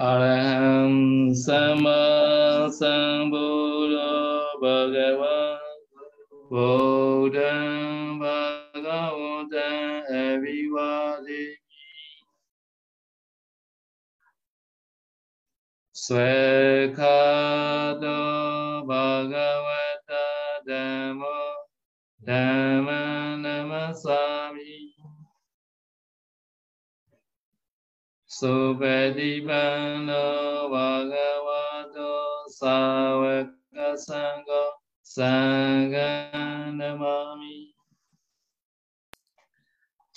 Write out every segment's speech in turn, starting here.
Araham Sama Sambuddha Bhagava Buddha Bhagavata Avivadi Swekado Bhagavata Dhamma Dhamma Supatipano Bhagavato Savaka Sangha Sangha Namami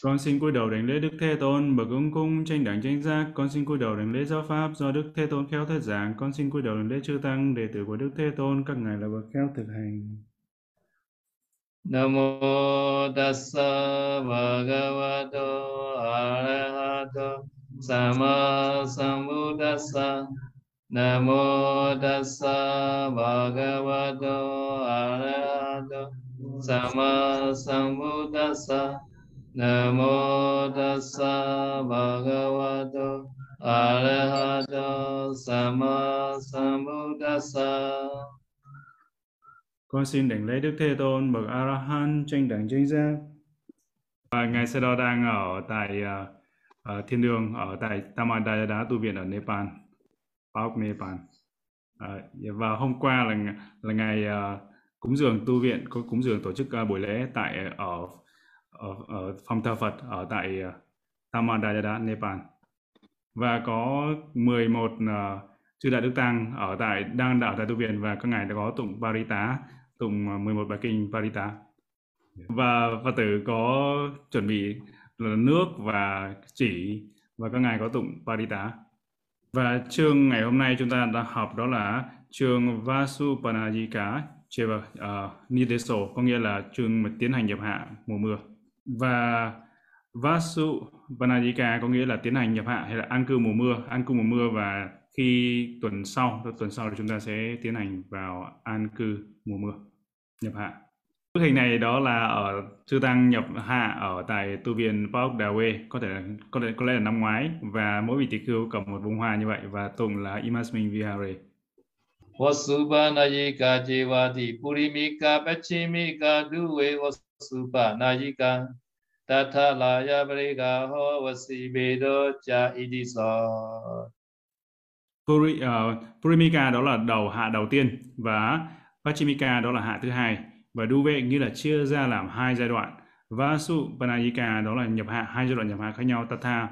Con xin cúi đầu đảnh lễ Đức Thế Tôn, bậc ứng cung tranh đẳng tranh giác. Con xin cúi đầu đảnh lễ giáo pháp do Đức Thế Tôn khéo thuyết giảng. Con xin cúi đầu đảnh lễ chư tăng đệ tử của Đức Thế Tôn, các ngài là bậc khéo thực hành. Namo tassa bhagavato arahato sama Sambuddhasa Namo tassa bhagavato arahato. Sama sambuddhassa Namo tassa bhagavato arahato. Sama sambuddhassa Con xin đảnh lễ Đức Thế Tôn, bậc Arahant tranh đẳng tranh giác. Và ngài sẽ đo đang ở tại uh, uh, thiên đường ở tại Tamadayada tu viện ở Nepal, Paok Nepal. Uh, và hôm qua là là ngày uh, cúng dường tu viện có cúng dường tổ chức uh, buổi lễ tại ở ở, ở phòng thờ Phật ở tại uh, Tamadayada Nepal và có 11 uh, chư đại đức tăng ở tại đang đạo tại tu viện và các ngài đã có tụng Parita tụng 11 bài kinh Parita và Phật tử có chuẩn bị là nước và chỉ và các ngài có tụng Parita và chương ngày hôm nay chúng ta đã học đó là chương Vasupanajika Cheva uh, ờ, Nideso có nghĩa là chương mà tiến hành nhập hạ mùa mưa. Và vasupanajika có nghĩa là tiến hành nhập hạ hay là an cư mùa mưa an cư mùa mưa và khi tuần sau tuần sau thì chúng ta sẽ tiến hành vào an cư mùa mưa nhập hạ bức hình này đó là ở chư tăng nhập hạ ở tại tu viện Paok Dawe có thể có thể có lẽ là năm ngoái. Và mỗi vị tỳ khưu cầm một bông hoa như vậy và tụng là Imasmin Vihare. Vasupanayika Jevati Purimika Pachimika Duve Vasupanayika Tatha Laya Ho Vasibedo Cha Idiso Puri, uh, Purimika đó là đầu hạ đầu tiên và Pachimika đó là hạ thứ hai và Duve nghĩa là chia ra làm hai giai đoạn. Vasu Panayika đó là nhập hạ, hai giai đoạn nhập hạ khác nhau, Tatha,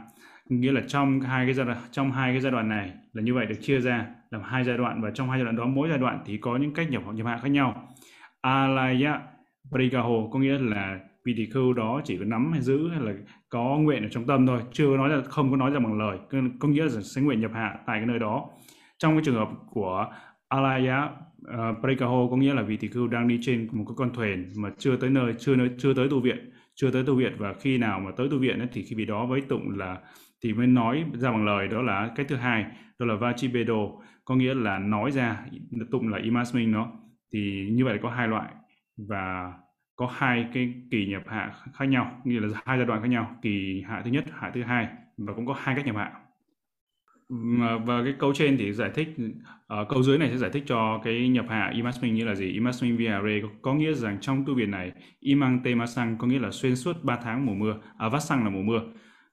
nghĩa là trong hai cái giai đoạn, trong hai cái giai đoạn này là như vậy, được chia ra làm hai giai đoạn. Và trong hai giai đoạn đó, mỗi giai đoạn thì có những cách nhập nhập hạ khác nhau. Alaya Parikaho có nghĩa là vị tỷ khưu đó chỉ có nắm hay giữ hay là có nguyện ở trong tâm thôi, chưa có nói là không có nói ra bằng lời. Có nghĩa là sẽ nguyện nhập hạ tại cái nơi đó. Trong cái trường hợp của alaya Ờ, uh, prekaho có nghĩa là vị tỷ khưu đang đi trên một cái con thuyền mà chưa tới nơi chưa nơi chưa tới tu viện chưa tới tu viện. Và khi nào mà tới tu viện ấy, thì khi vị đó với tụng là thì mới nói ra bằng lời. Đó là cái thứ hai đó là vachibedo có nghĩa là nói ra tụng là imasmin nó thì như vậy có hai loại và có hai cái kỳ nhập hạ khác nhau. Như là hai giai đoạn khác nhau kỳ hạ thứ nhất hạ thứ hai và cũng có hai cách nhập hạ và cái câu trên thì giải thích uh, câu dưới này sẽ giải thích cho cái nhập hạ imasmin như là gì? Imasmin viare có, có nghĩa rằng trong tu viện này imang temasang có nghĩa là xuyên suốt 3 tháng mùa mưa. À vassang là mùa mưa.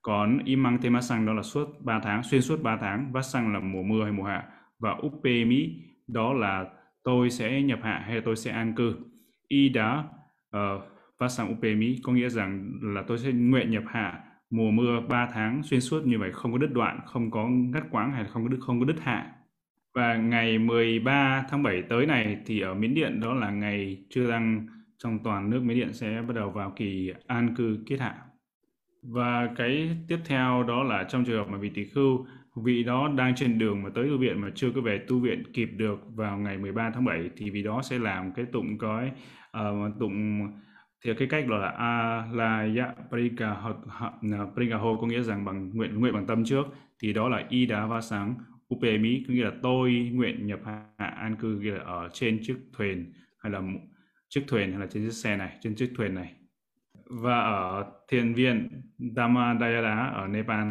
Còn imang temasang đó là suốt 3 tháng xuyên suốt 3 tháng vassang là mùa mưa hay mùa hạ. Và upemi đó là tôi sẽ nhập hạ hay tôi sẽ an cư. Ida uh, phát sang UPMI có nghĩa rằng là tôi sẽ nguyện nhập hạ mùa mưa 3 tháng xuyên suốt như vậy không có đứt đoạn, không có ngắt quãng hay là không có đứt không có đứt hạ. Và ngày 13 tháng 7 tới này thì ở Miến Điện đó là ngày chưa đăng trong toàn nước Miến Điện sẽ bắt đầu vào kỳ an cư kết hạ. Và cái tiếp theo đó là trong trường hợp mà vị tỷ khưu vị đó đang trên đường mà tới tu viện mà chưa có về tu viện kịp được vào ngày 13 tháng 7 thì vị đó sẽ làm cái tụng cái uh, ờ, tụng thì cái cách là a la ya prika prika ho có nghĩa rằng bằng nguyện nguyện bằng tâm trước. Thì đó là y đá va sáng upemi có nghĩa là tôi nguyện nhập hạ an cư nghĩa là ở trên chiếc thuyền hay là chiếc thuyền hay là trên chiếc xe này trên chiếc thuyền này. Và ở thiền viện Dhammadayada ở Nepal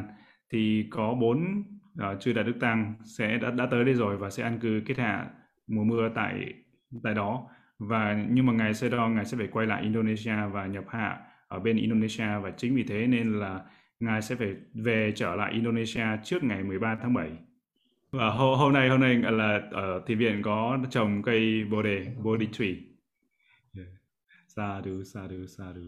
thì có bốn uh, chư đại đức tăng sẽ đã đã tới đây rồi và sẽ an cư kết hạ mùa mưa tại tại đó và nhưng mà ngài sẽ đo ngài sẽ phải quay lại Indonesia và nhập hạ ở bên Indonesia. Và chính vì thế nên là ngài sẽ phải về trở lại Indonesia trước ngày 13 tháng 7 và hôm, hôm nay hôm nay là ở thị viện có trồng cây bồ đề bồ đề thủy. Sadhu sadhu sadhu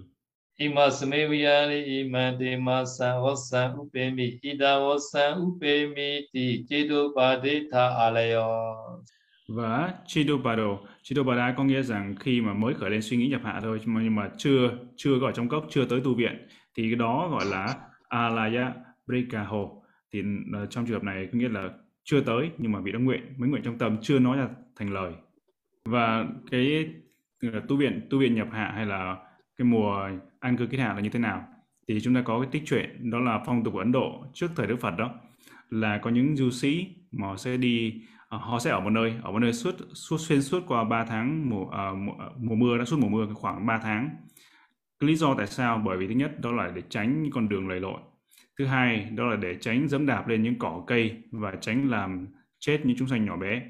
Imasameviyari imademasa vasa upemi ida idavasa upemi ti chedo padeta alayos và Chidobado Chidobada có nghĩa rằng khi mà mới khởi lên suy nghĩ nhập hạ thôi, nhưng mà chưa chưa gọi trong cốc, chưa tới tu viện, thì cái đó gọi là Alaya Brikaho thì ờ, trong trường hợp này có nghĩa là chưa tới, nhưng mà bị đã nguyện, mới nguyện trong tâm, chưa nói ra thành lời. Và cái ờ, tu viện tu viện nhập hạ hay là cái mùa an cư kết hạ là như thế nào? Thì chúng ta có cái tích truyện, đó là phong tục của Ấn Độ trước thời Đức Phật đó, là có những du sĩ mà sẽ đi Ờ, họ sẽ ở một nơi ở một nơi suốt suốt xuyên suốt qua 3 tháng mùa, uh, mùa à, mùa mưa đã suốt mùa mưa khoảng 3 tháng. Cái lý do tại sao? Bởi vì thứ nhất đó là để tránh những con đường lầy lội. Thứ hai đó là để tránh dẫm đạp lên những cỏ cây và tránh làm chết những chúng sanh nhỏ bé.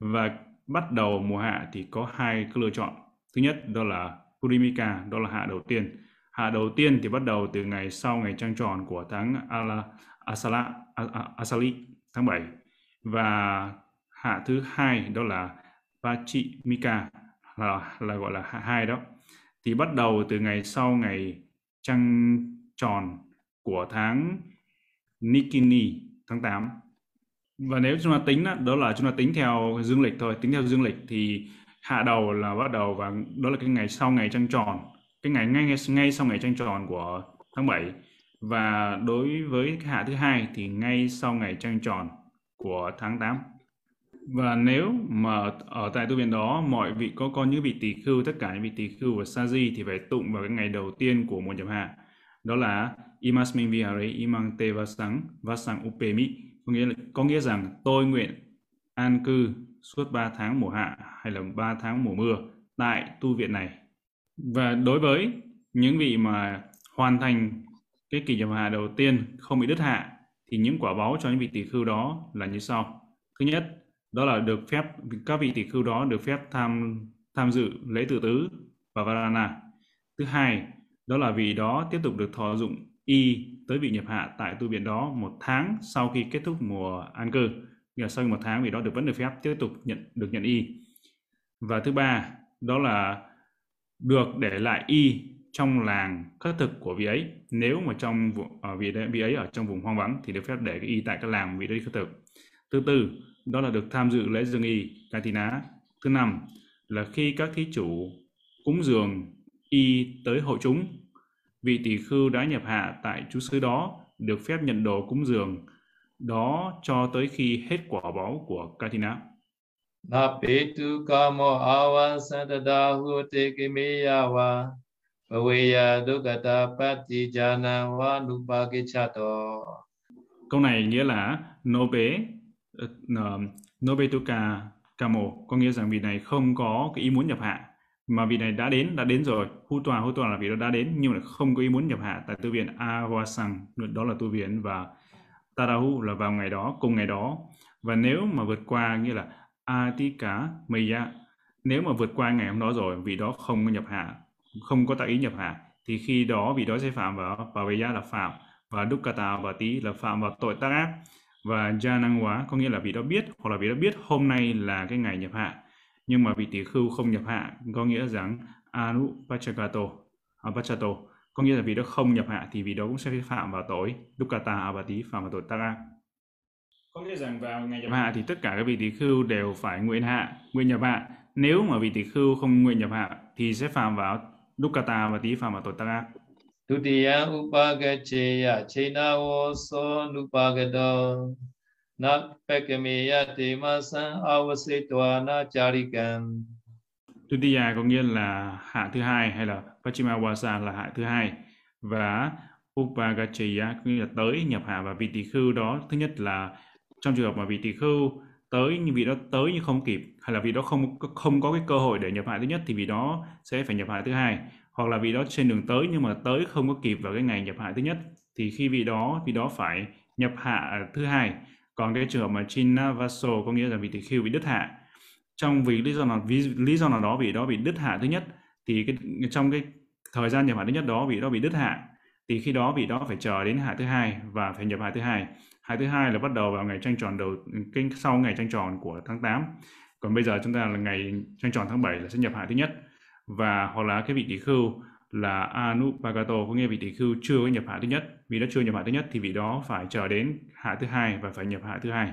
Và bắt đầu mùa hạ thì có hai cái lựa chọn. Thứ nhất đó là Purimika đó là hạ đầu tiên. Hạ đầu tiên thì bắt đầu từ ngày sau ngày trăng tròn của tháng Ala, Asala, Asali tháng 7 và hạ thứ hai đó là Pachimika là, là gọi là hạ hai đó. Thì bắt đầu từ ngày sau ngày trăng tròn của tháng Nikini tháng 8 và nếu chúng ta tính đó, đó là chúng ta tính theo dương lịch thôi tính theo dương lịch thì hạ đầu là bắt đầu và đó là cái ngày sau ngày trăng tròn cái ngày ngay ngay sau ngày trăng tròn của tháng 7 và đối với hạ thứ hai thì ngay sau ngày trăng tròn của tháng 8 và nếu mà ở tại tu viện đó mọi vị có con những vị tỳ khưu tất cả những vị tỳ khưu và sa di thì phải tụng vào cái ngày đầu tiên của mùa nhập hạ đó là imasmin vihare imang te vasang vasang upemi có nghĩa là có nghĩa rằng tôi nguyện an cư suốt 3 tháng mùa hạ hay là 3 tháng mùa mưa tại tu viện này. Và đối với những vị mà hoàn thành cái kỳ nhập hạ đầu tiên không bị đứt hạ thì những quả báo cho những vị tỳ khưu đó là như sau. Thứ nhất, đó là được phép các vị tỷ khưu đó được phép tham tham dự lễ tự tứ và Varana. Thứ hai, đó là vị đó tiếp tục được thọ dụng y tới vị nhập hạ tại tu viện đó một tháng sau khi kết thúc mùa an cư. Nghĩa là sau một tháng vị đó được vẫn được phép tiếp tục nhận được nhận y. Và thứ ba đó là được để lại y trong làng khất thực của vị ấy. Nếu mà trong ở à, vị, vị ấy ở trong vùng hoang vắng thì được phép để cái y tại các làng vị đấy khất thực. Thứ tư đó là được tham dự lễ dương y Katina thứ năm là khi các thí chủ cúng dường y tới hội chúng vị tỷ khưu đã nhập hạ tại chú xứ đó được phép nhận đồ cúng dường đó cho tới khi hết quả báo của Katina. Na petu kamo awa santata hute kimiyawa Bhaveya dukata pati jana wa nupakichato. Câu này nghĩa là Nobe Ờ, ờ, uh, Nobetuka Kamo có nghĩa rằng vị này không có cái ý muốn nhập hạ mà vị này đã đến đã đến rồi. Hu tòa hu tòa là vị đó đã đến nhưng mà không có ý muốn nhập hạ tại tu viện Awasang đó là tu viện và Tadahu là vào ngày đó, cùng ngày đó. Và nếu mà vượt qua nghĩa là Atika Maya, nếu mà vượt qua ngày hôm đó rồi, vị đó không có nhập hạ, không có tác ý nhập hạ, thì khi đó vị đó sẽ phạm vào và là phạm và Dukkata và Tí là phạm vào tội tác ác và gia năng hóa có nghĩa là vị đó biết hoặc là vị đó biết hôm nay là cái ngày nhập hạ. Nhưng mà vị tỷ khưu không nhập hạ có nghĩa rằng Anu Pachakato, Pachato có nghĩa là vị đó không nhập hạ thì vị đó cũng sẽ phạm vào tội dukkata abati phạm vào tội tara có nghĩa rằng vào ngày nhập hạ thì tất cả các vị tỷ khưu đều phải nguyện hạ nguyện nhập hạ. Nếu mà vị tỷ khưu không nguyện nhập hạ thì sẽ phạm vào dukkata abati phạm vào tội tác upagacheya so nupagado. Na pekemeya temasan avasitwa na Tutiya có nghĩa là hạ thứ hai hay là Pachimawasa là hạ thứ hai. Và Upagacheya có nghĩa là tới, nhập hạ và vị tỷ khưu đó. Thứ nhất là trong trường hợp mà vị tỷ khưu tới, nhưng vị đó tới nhưng không kịp, hay là vị đó không không có cái cơ hội để nhập hạ thứ nhất thì vị đó sẽ phải nhập hạ thứ hai hoặc là vị đó trên đường tới nhưng mà tới không có kịp vào cái ngày nhập hạ thứ nhất, thì khi vị đó vị đó phải nhập hạ thứ hai. Còn cái trường hợp mà chinavaso có nghĩa là vị tỷ khưu bị đứt hạ. Trong vì lý do nào, vì lý do nào đó vị đó bị đứt hạ thứ nhất, thì cái, trong cái thời gian nhập hạ thứ nhất đó vị đó bị đứt hạ, thì khi đó vị đó phải chờ đến hạ thứ hai và phải nhập hạ thứ hai. Hạ thứ hai là bắt đầu vào ngày trăng tròn đầu, cái sau ngày trăng tròn của tháng 8 còn bây giờ chúng ta là ngày trăng tròn tháng 7 là sẽ nhập hạ thứ nhất và hoặc là cái vị tỷ khưu là Anupagato có nghĩa vị tỷ khưu chưa có nhập hạ thứ nhất vì nó chưa nhập hạ thứ nhất thì vị đó phải chờ đến hạ thứ hai và phải nhập hạ thứ hai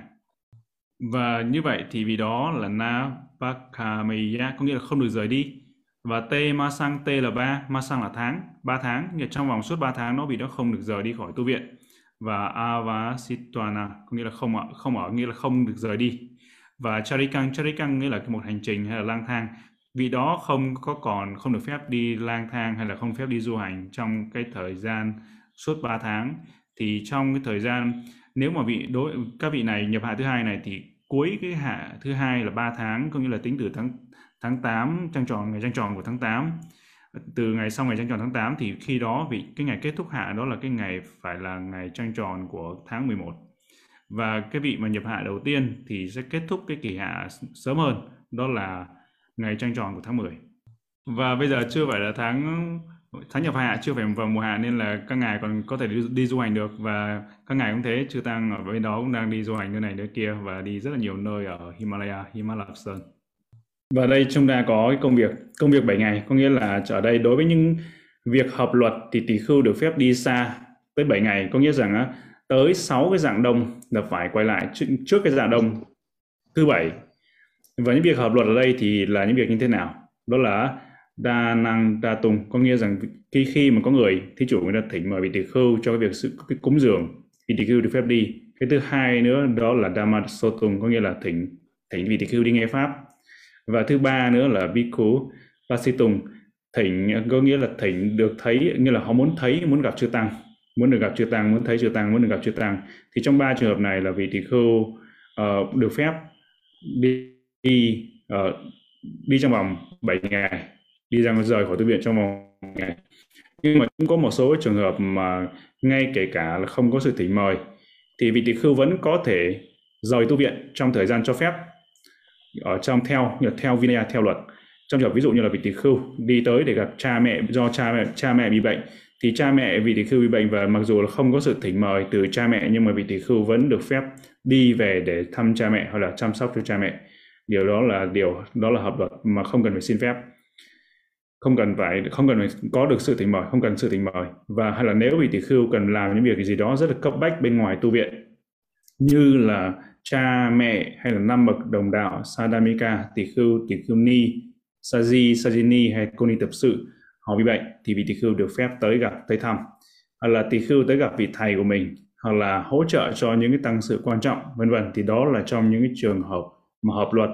và như vậy thì vị đó là Napakameya có nghĩa là không được rời đi và T ma sang T là ba, ma sang là tháng, ba tháng, nghĩa trong vòng suốt 3 tháng nó vị đó không được rời đi khỏi tu viện. Và Avasitwana có nghĩa là không ở, không ở nghĩa là không được rời đi. Và Charikang, Charikang nghĩa là một hành trình hay là lang thang. Vì đó không có còn, không được phép đi lang thang hay là không phép đi du hành trong cái thời gian suốt 3 tháng. Thì trong cái thời gian, nếu mà vị đối, các vị này nhập hạ thứ hai này thì cuối cái hạ thứ hai là 3 tháng, có nghĩa là tính từ tháng tháng 8 trăng tròn, ngày trăng tròn của tháng 8 từ ngày sau ngày trăng tròn tháng 8 thì khi đó vị, cái ngày kết thúc hạ đó là cái ngày phải là ngày trăng tròn của tháng 11 và cái vị mà nhập hạ đầu tiên thì sẽ kết thúc cái kỳ hạ sớm hơn, đó là ngày trăng tròn của tháng 10 và bây giờ chưa phải là tháng tháng nhập hạ chưa phải vào mùa hạ nên là các ngài còn có thể đi, đi du hành được. Và các ngài cũng thế chư tăng ở bên đó cũng đang đi du hành nơi này nơi kia và đi rất là nhiều nơi ở Himalaya, Himalaya Sơn. Và đây chúng ta có cái công việc công việc 7 ngày. Có nghĩa là ở đây đối với những việc hợp luật thì tỷ khưu được phép đi xa tới 7 ngày. Có nghĩa rằng á tới 6 cái dạng đông là phải quay lại. Trước, trước cái dạng đông thứ bảy và những việc hợp luật ở đây thì là những việc như thế nào? Đó là đa năng đa tung. Có nghĩa rằng khi khi mà có người thí chủ người ta thỉnh mời vị tỷ khưu cho cái việc sự cái cúng dường vị tỷ khưu được phép đi. Cái thứ hai nữa đó là dhamma sotung có nghĩa là thỉnh thỉnh vị tỷ khưu đi nghe pháp. Và thứ ba nữa là bhikkhu pasitung thỉnh có nghĩa là thỉnh được thấy như là họ muốn thấy muốn gặp chư tăng. Muốn được gặp chư tăng muốn thấy chư tăng muốn được gặp chư tăng. Thì trong ba trường hợp này là vị tỷ khưu uh, được phép đi đi, uh, đi trong vòng 7 ngày đi ra rời khỏi tu viện trong vòng ngày. Nhưng mà cũng có một số trường hợp mà ngay kể cả là không có sự thỉnh mời thì vị tỷ khưu vẫn có thể rời tu viện trong thời gian cho phép ở trong theo như theo Vinaya theo luật. Trong trường hợp ví dụ như là vị tỷ khưu đi tới để gặp cha mẹ do cha mẹ cha mẹ bị bệnh thì cha mẹ vị tỷ khưu bị bệnh và mặc dù là không có sự thỉnh mời từ cha mẹ nhưng mà vị tỷ khưu vẫn được phép đi về để thăm cha mẹ hoặc là chăm sóc cho cha mẹ điều đó là điều, đó là hợp luật mà không cần phải xin phép. Không cần phải, không cần phải có được sự thỉnh mời, không cần sự thỉnh mời. Và hay là nếu vị tỷ khưu cần làm những việc gì đó rất là cấp bách bên ngoài tu viện, như là cha, mẹ hay là năm bậc đồng đạo sadamika tỷ khưu tỷ khưu ni saji sajini hay cô ni tập sự, họ bị bệnh thì vị tỷ khưu được phép tới gặp, tới thăm. Hoặc là tỷ khưu tới gặp vị thầy của mình, hoặc là hỗ trợ cho những cái tăng sự quan trọng, vân vân. Thì đó là trong những cái trường hợp mà hợp luật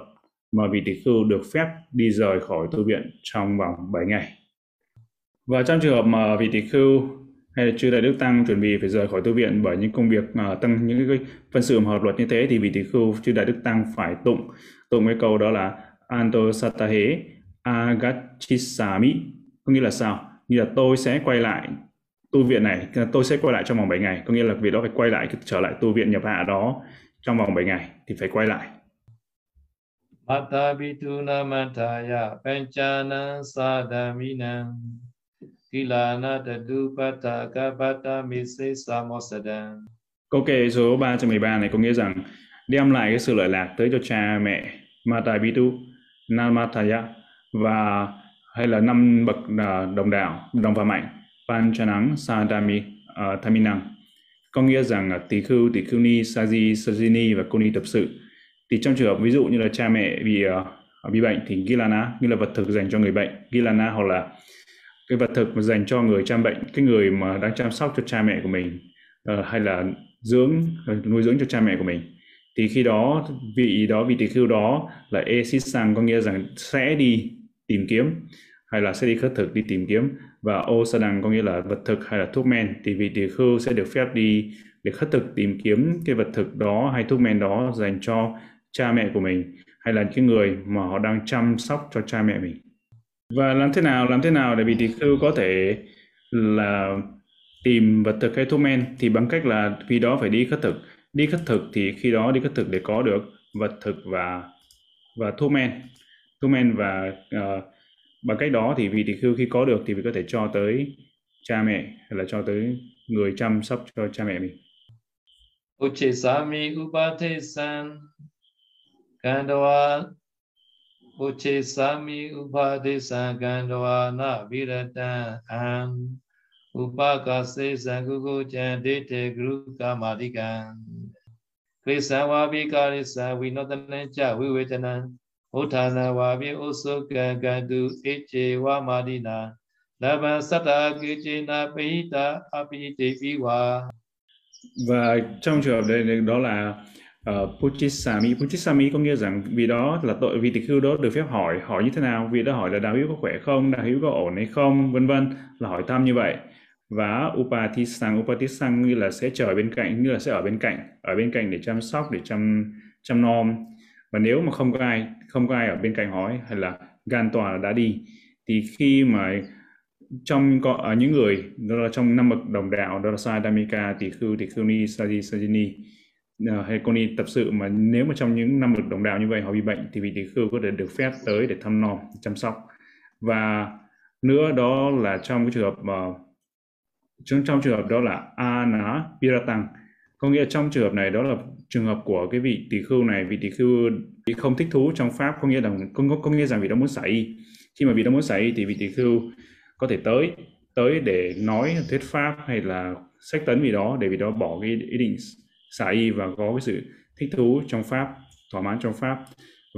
mà vị tỷ khưu được phép đi rời khỏi tu viện trong vòng 7 ngày. Và trong trường hợp mà vị tỷ khưu hay là chư đại đức tăng chuẩn bị phải rời khỏi tu viện bởi những công việc uh, tăng những cái phân sự hợp luật như thế thì vị tỷ khưu chư đại đức tăng phải tụng tụng cái câu đó là anto satahe agachisami có nghĩa là sao? Như là tôi sẽ quay lại tu viện này, tôi sẽ quay lại trong vòng 7 ngày, có nghĩa là vì đó phải quay lại trở lại tu viện nhập hạ đó trong vòng 7 ngày thì phải quay lại Matabituna mataya panchana sadamina kilana tadupata kapata misi samosadan. Câu kệ số 313 này có nghĩa rằng đem lại cái sự lợi lạc tới cho cha mẹ Matabitu Namataya và hay là năm bậc à, đồng đạo đồng phạm mạnh Panchanang Sadami uh, Thaminang có nghĩa rằng à, tỷ khưu, tỷ khưu ni, saji, sajini và cô ni tập sự thì trong trường hợp ví dụ như là cha mẹ bị uh, bị bệnh thì Gilana như là vật thực dành cho người bệnh Gilana hoặc là cái vật thực mà dành cho người chăm bệnh cái người mà đang chăm sóc cho cha mẹ của mình uh, hay là dưỡng ờ, nuôi dưỡng cho cha mẹ của mình thì khi đó vị đó vị tỷ khưu đó là esisang có nghĩa rằng sẽ đi tìm kiếm hay là sẽ đi khất thực đi tìm kiếm và osadang có nghĩa là vật thực hay là thuốc men thì vị tỷ khưu sẽ được phép đi để khất thực tìm kiếm cái vật thực đó hay thuốc men đó dành cho cha mẹ của mình hay là cái người mà họ đang chăm sóc cho cha mẹ mình. Và làm thế nào làm thế nào để vị tỳ khưu có thể là tìm vật thực hay thuốc men? Thì bằng cách là vì đó phải đi khất thực. Đi khất thực thì khi đó đi khất thực để có được vật thực và và thuốc men. Thuốc men và uh, bằng cách đó thì vị tỳ khưu khi có được thì vị có thể cho tới cha mẹ hay là cho tới người chăm sóc cho cha mẹ mình. Uchesami ကန္တဝါပုချေသာမိဥပါဒေသံကန္တဝါနဗိရတံအံဥပကစေသံကုကုကျံဒိတေဂရုကာမာတိကံကိသံဝါပိကာရိသံဝိနောတနံကြဝိဝေတနံဥထာဏဝါပိဥစုကံကတုအေချေဝမာတိနာလဗ္ဗံသတ္တကိချေနာပိဟိတာအပိတေပိဝါဘာချုံချော်တဲ့ဒေါ်လာ uh, Puchisami. Puchisami có nghĩa rằng vì đó là tội vì tỳ khưu đó được phép hỏi hỏi như thế nào? Vì đã hỏi là đạo hữu có khỏe không? Đạo hữu có ổn hay không? Vân vân là hỏi thăm như vậy. Và upatisang upatisang như là sẽ chờ bên cạnh như là sẽ ở bên cạnh ở bên cạnh để chăm sóc để chăm chăm nom. Và nếu mà không có ai không có ai ở bên cạnh hỏi hay là gan tòa đã đi thì khi mà trong có ở những người đó là trong năm bậc đồng đạo đó là Sadamika, Tỳ Khưu, Tỳ Khưu Ni, Saji, Sajini uh, hay con đi tập sự mà nếu mà trong những năm bậc đồng đạo như vậy họ bị bệnh thì vị Tỷ Khưu có thể được phép tới để thăm nom, chăm sóc. Và nữa đó là trong cái trường hợp mà uh, trong, trong trường hợp đó là Ana Piratang có nghĩa trong trường hợp này đó là trường hợp của cái vị tỷ khưu này vị tỷ khưu không thích thú trong pháp có nghĩa rằng có, có, có nghĩa rằng vị đó muốn xả y. Khi mà vị đó muốn xả y thì vị tỷ khưu có thể tới tới để nói thuyết pháp hay là sách tấn vì đó để vì đó bỏ cái ý định xả y và có cái sự thích thú trong pháp thỏa mãn trong pháp.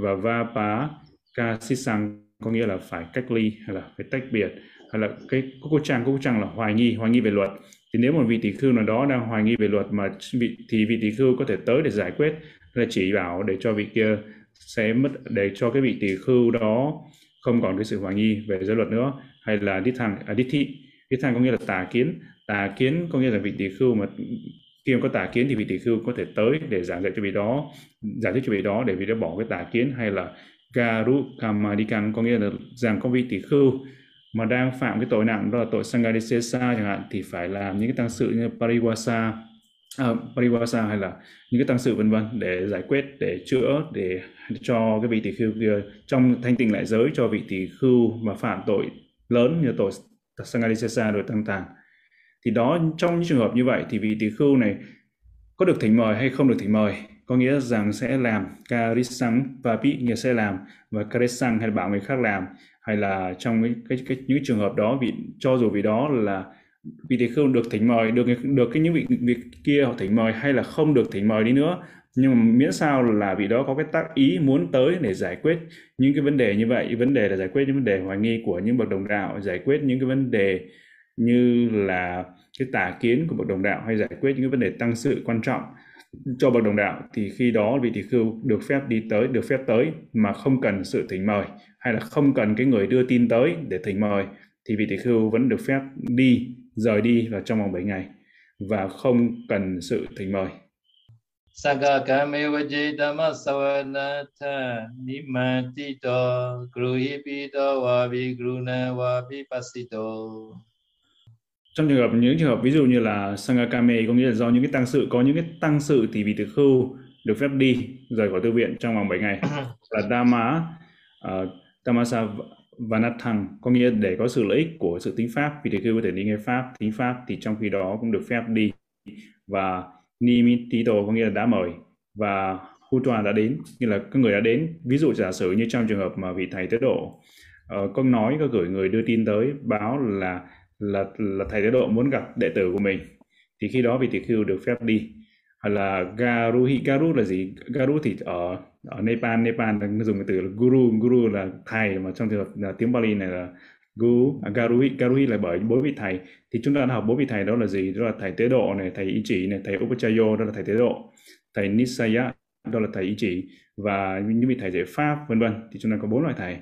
Và va pá ca si sang có nghĩa là phải cách ly hay là phải tách biệt hay là cái cô trang cô trang là hoài nghi hoài nghi về luật. Thì nếu một vị tỷ khưu nào đó đang hoài nghi về luật mà vị thì vị tỷ khưu có thể tới để giải quyết là chỉ bảo để cho vị kia sẽ mất để cho cái vị tỷ khưu đó không còn cái sự hoài nghi về giới luật nữa. Hay là đi thằng à, đít thị đi thằng có nghĩa là tà kiến. Tà kiến có nghĩa là vị tỷ khưu mà khi mà có tà kiến thì vị tỷ khưu có thể tới để giảng dạy cho vị đó giải thích cho vị đó để vị đó bỏ cái tà kiến hay là garu kamadikan có nghĩa là rằng có vị tỷ khưu mà đang phạm cái tội nặng đó là tội sangadisesa chẳng hạn thì phải làm những cái tăng sự như pariwasa à, pariwasa hay là những cái tăng sự vân vân để giải quyết để chữa để cho cái vị tỷ khưu kia trong thanh tịnh lại giới cho vị tỷ khưu mà phạm tội lớn như tội sangadisesa rồi tăng tàng thì đó trong những trường hợp như vậy thì vị tỷ khưu này có được thỉnh mời hay không được thỉnh mời có nghĩa rằng sẽ làm karisang bị nghĩa sẽ làm và karisang hay là bảo người khác làm hay là trong cái, cái, cái những trường hợp đó vị cho dù vì đó là vị tỷ khưu được thỉnh mời được được cái những vị vị kia họ thỉnh mời hay là không được thỉnh mời đi nữa nhưng mà miễn sao là vị đó có cái tác ý muốn tới để giải quyết những cái vấn đề như vậy. Vấn đề là giải quyết những vấn đề hoài nghi của những bậc đồng đạo giải quyết những cái vấn đề như là cái tà kiến của bậc đồng đạo hay giải quyết những cái vấn đề tăng sự quan trọng cho bậc đồng đạo, thì khi đó vị tỷ khưu được phép đi tới, được phép tới mà không cần sự thỉnh mời hay là không cần cái người đưa tin tới để thỉnh mời, thì vị tỷ khưu vẫn được phép đi, rời đi vào trong vòng 7 ngày và không cần sự thỉnh mời. Saka kame vaje dhamma savanatha nimatito gruhipito vavi gruna pasito trong trường hợp những trường hợp ví dụ như là Sangakame có nghĩa là do những cái tăng sự có những cái tăng sự thì vị tỷ khưu được phép đi rời khỏi tu viện trong vòng 7 ngày. Là Dhamma uh, Tamasa Vanathang có nghĩa để có sự lợi ích của sự tính pháp vị tỷ khưu có thể đi nghe pháp tính pháp thì trong khi đó cũng được phép đi. Và Nimitito có nghĩa là đã mời và Hutwa đã đến như là các người đã đến. Ví dụ giả sử như trong trường hợp mà vị thầy tế độ uh, có nói có gửi người đưa tin tới báo là là là thầy tế độ muốn gặp đệ tử của mình thì khi đó vị tỳ khưu được phép đi. Hay là garuhi garu là gì? Garu thì ở ở Nepal Nepal dùng cái từ là guru. Guru là thầy mà trong trường hợp là tiếng Bali này là guru à, garuhi garuhi là bởi bốn vị thầy. Thì chúng ta đã học bốn vị thầy đó là gì? Đó là thầy tế độ này thầy ý chỉ này thầy upachayo đó là thầy tế độ thầy nisaya đó là thầy ý chỉ và những vị thầy dạy pháp vân vân. Thì chúng ta có bốn loại thầy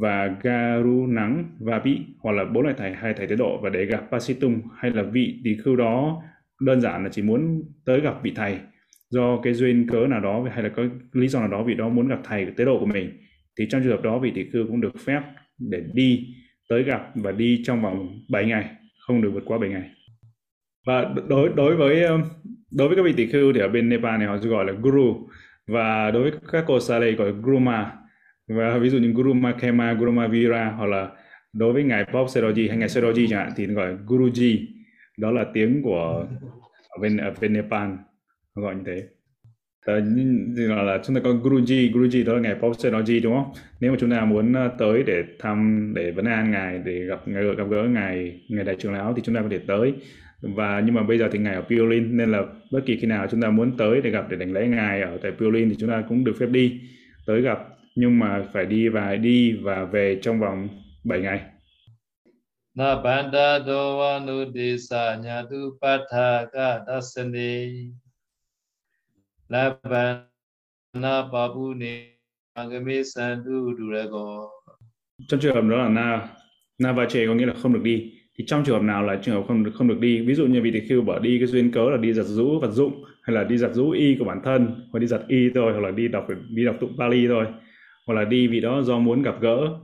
và garu nắng và vị hoặc là bốn loại thầy hay thầy tế độ, và để gặp pasitum hay là vị tỳ khưu đó, đơn giản là chỉ muốn tới gặp vị thầy. Do cái duyên cớ nào đó, hay là có lý do nào đó vị đó muốn gặp thầy tế độ của mình, thì trong trường hợp đó vị tỷ khưu cũng được phép để đi tới gặp và đi trong vòng 7 ngày, không được vượt qua 7 ngày. Và đối đối với đối với các vị tỷ khưu thì ở bên Nepal này họ gọi là guru. Và đối với các cô sa lê gọi là guruma và ví dụ như guru makema, guru mavira hoặc là đối với ngài Pop Seroji hay ngài Seroji chẳng hạn thì gọi guruji đó là tiếng của ở bên ở bên Nepal gọi như thế Ờ, thì gọi là chúng ta có Guruji, Guruji đó là ngài pop Seroji đúng không? Nếu mà chúng ta muốn ờ, tới để thăm, để vấn an ngài, để gặp gặp gỡ ngài, ngài đại trưởng lão thì chúng ta có thể tới. Và nhưng mà bây giờ thì ngài ở Piolin nên là bất kỳ khi nào chúng ta muốn tới để gặp để đánh lễ ngài ở tại Piolin thì chúng ta cũng được phép đi tới gặp nhưng mà phải đi và đi và về trong vòng 7 ngày. Na banda do vanudisa nyatu patha ka dasane Labana Babune Agame Sandu Durago Trong trường hợp đó là na na va chê có nghĩa là không được đi. Thì trong trường hợp nào là trường hợp không được không được đi? Ví dụ như vị tỳ khưu bỏ đi cái duyên cớ là đi giặt rũ vật dụng hay là đi giặt rũ y của bản thân hoặc đi giặt y thôi hoặc là đi đọc đi đọc tụng Bali thôi hoặc là đi vì đó do muốn gặp gỡ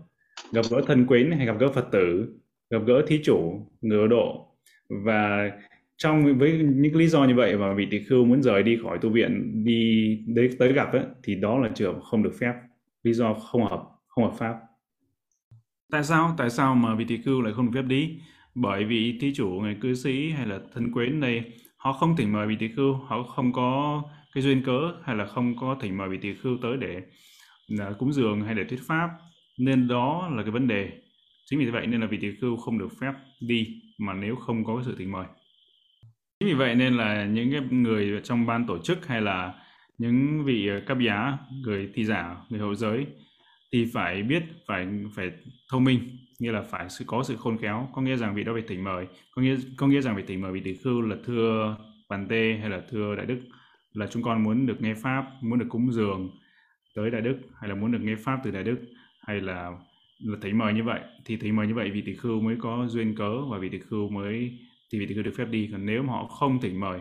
gặp gỡ thân quyến hay gặp gỡ Phật tử gặp gỡ thí chủ ngựa độ. Và trong với những lý do như vậy mà vị tỳ khưu muốn rời đi khỏi tu viện đi đến tới gặp ấy, thì đó là trường không được phép. Lý do không hợp không hợp pháp. Tại sao? Tại sao mà vị tỳ khưu lại không được phép đi? Bởi vì thí chủ người cư sĩ hay là thân quyến đây họ không thỉnh mời vị tỳ khưu họ không có cái duyên cớ hay là không có thỉnh mời vị tỳ khưu tới để là cúng dường hay để thuyết pháp nên đó là cái vấn đề. Chính vì vậy nên là vị tỳ khưu không được phép đi mà nếu không có cái sự thỉnh mời. Chính vì vậy nên là những cái người trong ban tổ chức hay là những vị ờ, cấp giá, người thi giả, người hậu giới thì phải biết phải phải thông minh, nghĩa là phải sự có sự khôn khéo, có nghĩa rằng vị đó phải thỉnh mời, có nghĩa có nghĩa rằng vị thỉnh mời vị tỷ khưu là thưa bàn tê hay là thưa đại đức là chúng con muốn được nghe pháp, muốn được cúng dường tới đại đức hay là muốn được nghe pháp từ đại đức hay là là thấy mời như vậy thì thấy mời như vậy vì tỷ khưu mới có duyên cớ và vì tỷ khưu mới thì vị tỷ khưu được phép đi. Còn nếu mà họ không thỉnh mời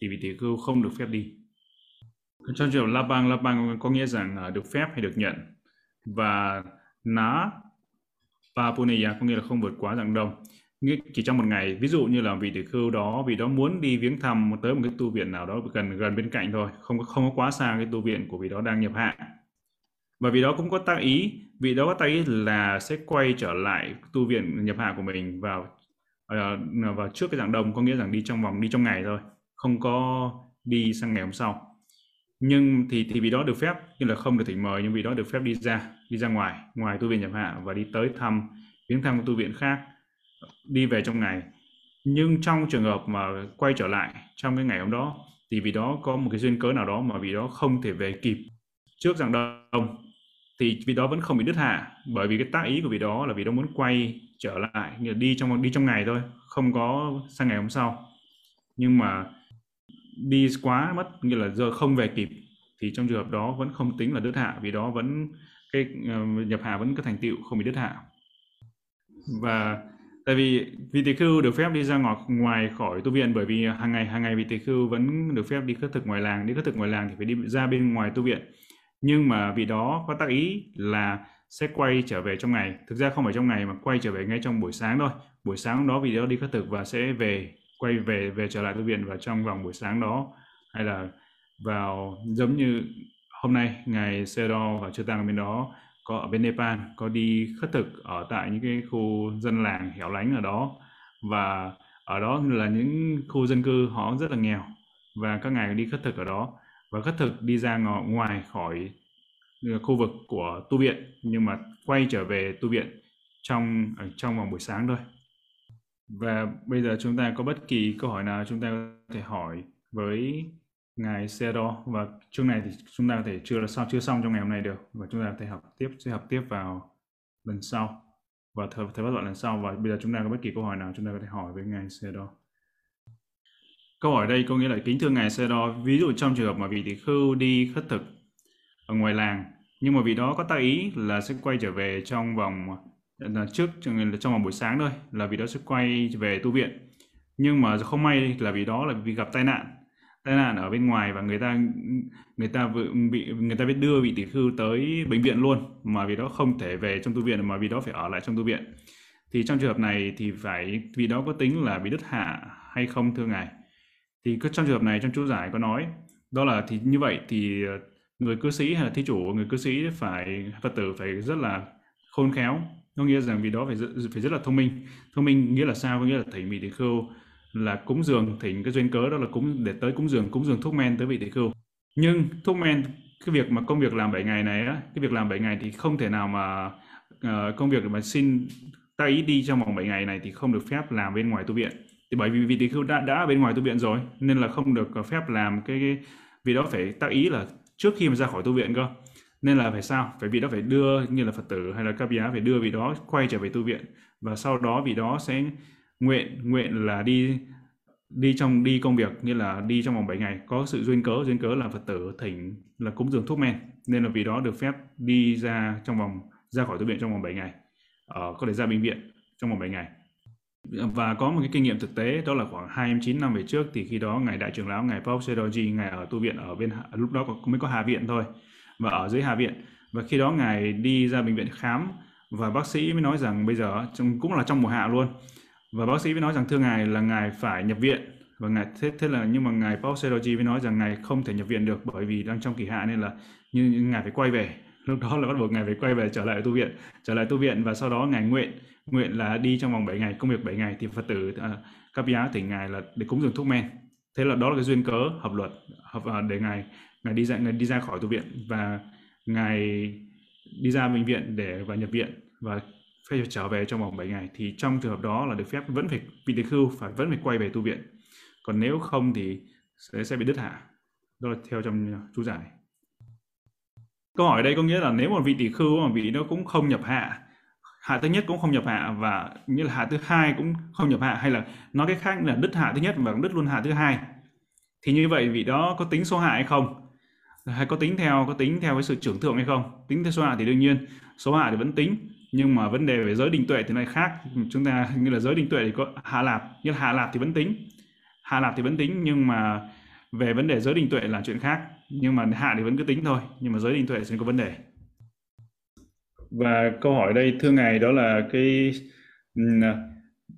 thì vị tỷ khưu không được phép đi. Trong trường la bang la bang có nghĩa rằng uh, được phép hay được nhận. Và ná và puneya có nghĩa là không vượt quá dạng đông chỉ trong một ngày, ví dụ như là vị tỷ khưu đó vì đó muốn đi viếng thăm tới một cái tu viện nào đó gần gần bên cạnh thôi, không có không có quá xa cái tu viện của vị đó đang nhập hạ. Và vì đó cũng có tác ý, vị đó có tác ý là sẽ quay trở lại tu viện nhập hạ của mình vào ờ, vào trước cái dạng đông, có nghĩa rằng đi trong vòng, đi trong ngày thôi, không có đi sang ngày hôm sau. Nhưng thì thì vì đó được phép, nhưng là không được thỉnh mời, nhưng vì đó được phép đi ra đi ra ngoài ngoài tu viện nhập hạ và đi tới thăm, viếng thăm tu viện khác đi về trong ngày. Nhưng trong trường hợp mà quay trở lại trong cái ngày hôm đó, thì vì đó có một cái duyên cớ nào đó mà vì đó không thể về kịp trước dạng đông thì vì đó vẫn không bị đứt hạ. Bởi vì cái tác ý của vị đó là vì đó muốn quay trở lại như là đi trong đi trong ngày thôi, không có sang ngày hôm sau. Nhưng mà đi quá mất như là giờ không về kịp, thì trong trường hợp đó vẫn không tính là đứt hạ. Vì đó vẫn cái ờ, nhập hạ vẫn có thành tựu không bị đứt hạ. Và tại vì vị tỳ khưu được phép đi ra ngoài ngoài khỏi tu viện bởi vì hàng ngày hàng ngày vị tỳ khưu vẫn được phép đi khất thực ngoài làng. Đi khất thực ngoài làng thì phải đi ra bên ngoài tu viện. Nhưng mà vị đó có tác ý là sẽ quay trở về trong ngày. Thực ra không phải trong ngày mà quay trở về ngay trong buổi sáng thôi. Buổi sáng đó vị đó đi khất thực và sẽ về, quay về về trở lại tu viện và trong vòng buổi sáng đó. Hay là vào, giống như hôm nay, ngày Sero và Chư Tăng bên đó có ở bên Nepal, có đi khất thực ở tại những cái khu dân làng hẻo lánh ở đó. Và ở đó là những khu dân cư họ rất là nghèo. Và các ngài đi khất thực ở đó. Và khất thực đi ra ngoài khỏi ờ, khu vực của tu viện, nhưng mà quay trở về tu viện trong ờ, trong vòng buổi sáng thôi. Và bây giờ chúng ta có bất kỳ câu hỏi nào chúng ta có thể hỏi với ngài Sero và chương này thì chúng ta có thể chưa là xong chưa xong trong ngày hôm nay được. Và chúng ta có thể học tiếp sẽ học tiếp vào lần sau. Và thời thời bắt đoạn lần sau. Và bây giờ chúng ta có bất kỳ câu hỏi nào chúng ta có thể hỏi với ngài Sero Câu hỏi đây có nghĩa là kính thưa ngài Sê Đo, ví dụ trong trường hợp mà vị tỷ khưu đi khất thực ở ngoài làng, nhưng mà vị đó có tác ý là sẽ quay trở về trong vòng à, là trước trong vòng buổi sáng thôi, là vị đó sẽ quay về tu viện. Nhưng mà không may là vì đó là vì gặp tai nạn, tai nạn ở bên ngoài và người ta người ta bị, người ta biết đưa vị tỷ khưu tới bệnh viện luôn, mà vì đó không thể về trong tu viện, mà vì đó phải ở lại trong tu viện. Thì trong trường hợp này thì phải, vì đó có tính là bị đứt hạ hay không, thưa ngài? thì trong trường hợp này trong chú giải có nói, đó là thì như vậy thì ờ, người cư sĩ hay là thí chủ, người cư sĩ phải, phật tử phải rất là khôn khéo có nghĩa rằng vì đó phải phải rất là thông minh thông minh nghĩa là sao có nghĩa là thầy vị tỷ khưu là cúng dường thỉnh cái duyên cớ đó là cúng để tới cúng dường cúng dường thuốc men tới vị tỷ khưu nhưng thuốc men cái việc mà công việc làm 7 ngày này á cái việc làm 7 ngày thì không thể nào mà uh, công việc mà xin ta ý đi trong vòng 7 ngày này thì không được phép làm bên ngoài tu viện. Thì bởi vì vị tỷ khưu đã đã ở bên ngoài tu viện rồi nên là không được ờ, phép làm cái, cái vì đó phải tác ý là trước khi mà ra khỏi tu viện cơ. Nên là phải sao? Phải vị đó phải đưa như là phật tử hay là các bia phải đưa vị đó quay trở về tu viện và sau đó vị đó sẽ nguyện nguyện là đi đi trong đi công việc như là đi trong vòng 7 ngày. Có sự duyên cớ duyên cớ là phật tử thỉnh là cúng dường thuốc men. Nên là vì đó được phép đi ra trong vòng ra khỏi tu viện trong vòng 7 ngày. Ờ, có thể ra bệnh viện trong vòng 7 ngày. Và có một cái kinh nghiệm thực tế đó là khoảng 29 năm về trước thì khi đó ngài đại trưởng lão ngài Paul Sedoji ngài ở tu viện ở bên lúc đó mới có Hà viện thôi và ở dưới Hà viện. Và khi đó ngài đi ra bệnh viện khám và bác sĩ mới nói rằng bây giờ trong cũng là trong mùa hạ luôn và bác sĩ mới nói rằng thưa ngài là ngài phải nhập viện. Và ngài thế thế là nhưng mà ngài Paul Sedoji mới nói rằng ngài không thể nhập viện được bởi vì đang trong kỳ hạ nên là như, như ngài phải quay về. Lúc đó là bắt buộc ngài phải quay về trở lại tu viện trở lại tu viện và sau đó ngài nguyện nguyện là đi trong vòng 7 ngày công việc 7 ngày thì phật tử à, uh, cấp giá thỉnh ngài là để cúng dường thuốc men. Thế là đó là cái duyên cớ hợp luật hợp uh, để ngài ngài đi ra ngài đi ra khỏi tu viện và ngài đi ra bệnh viện để và nhập viện. Và phải trở về trong vòng 7 ngày, thì trong trường hợp đó là được phép vẫn phải bị tỷ khưu phải vẫn phải quay về tu viện. Còn nếu không thì sẽ sẽ bị đứt hạ. Đó là theo trong à, chú giải. Câu hỏi đây có nghĩa là nếu một vị tỷ khưu mà vị nó cũng không nhập hạ hạ thứ nhất cũng không nhập hạ và như là hạ thứ hai cũng không nhập hạ, hay là nói cách khác là đứt hạ thứ nhất và cũng đứt luôn hạ thứ hai, thì như vậy vị đó có tính số hạ hay không? Hay có tính theo, có tính theo cái sự trưởng thượng hay không? Tính theo số hạ thì đương nhiên, số hạ thì vẫn tính nhưng mà vấn đề về giới định tuệ thì này khác. Chúng ta như là giới định tuệ thì có hạ lạp như là hạ lạp thì vẫn tính. Hạ lạp thì vẫn tính, nhưng mà về vấn đề giới định tuệ là chuyện khác. Nhưng mà hạ thì vẫn cứ tính thôi, nhưng mà giới định tuệ sẽ có vấn đề. Và câu hỏi đây, thưa ngài, đó là cái ừ,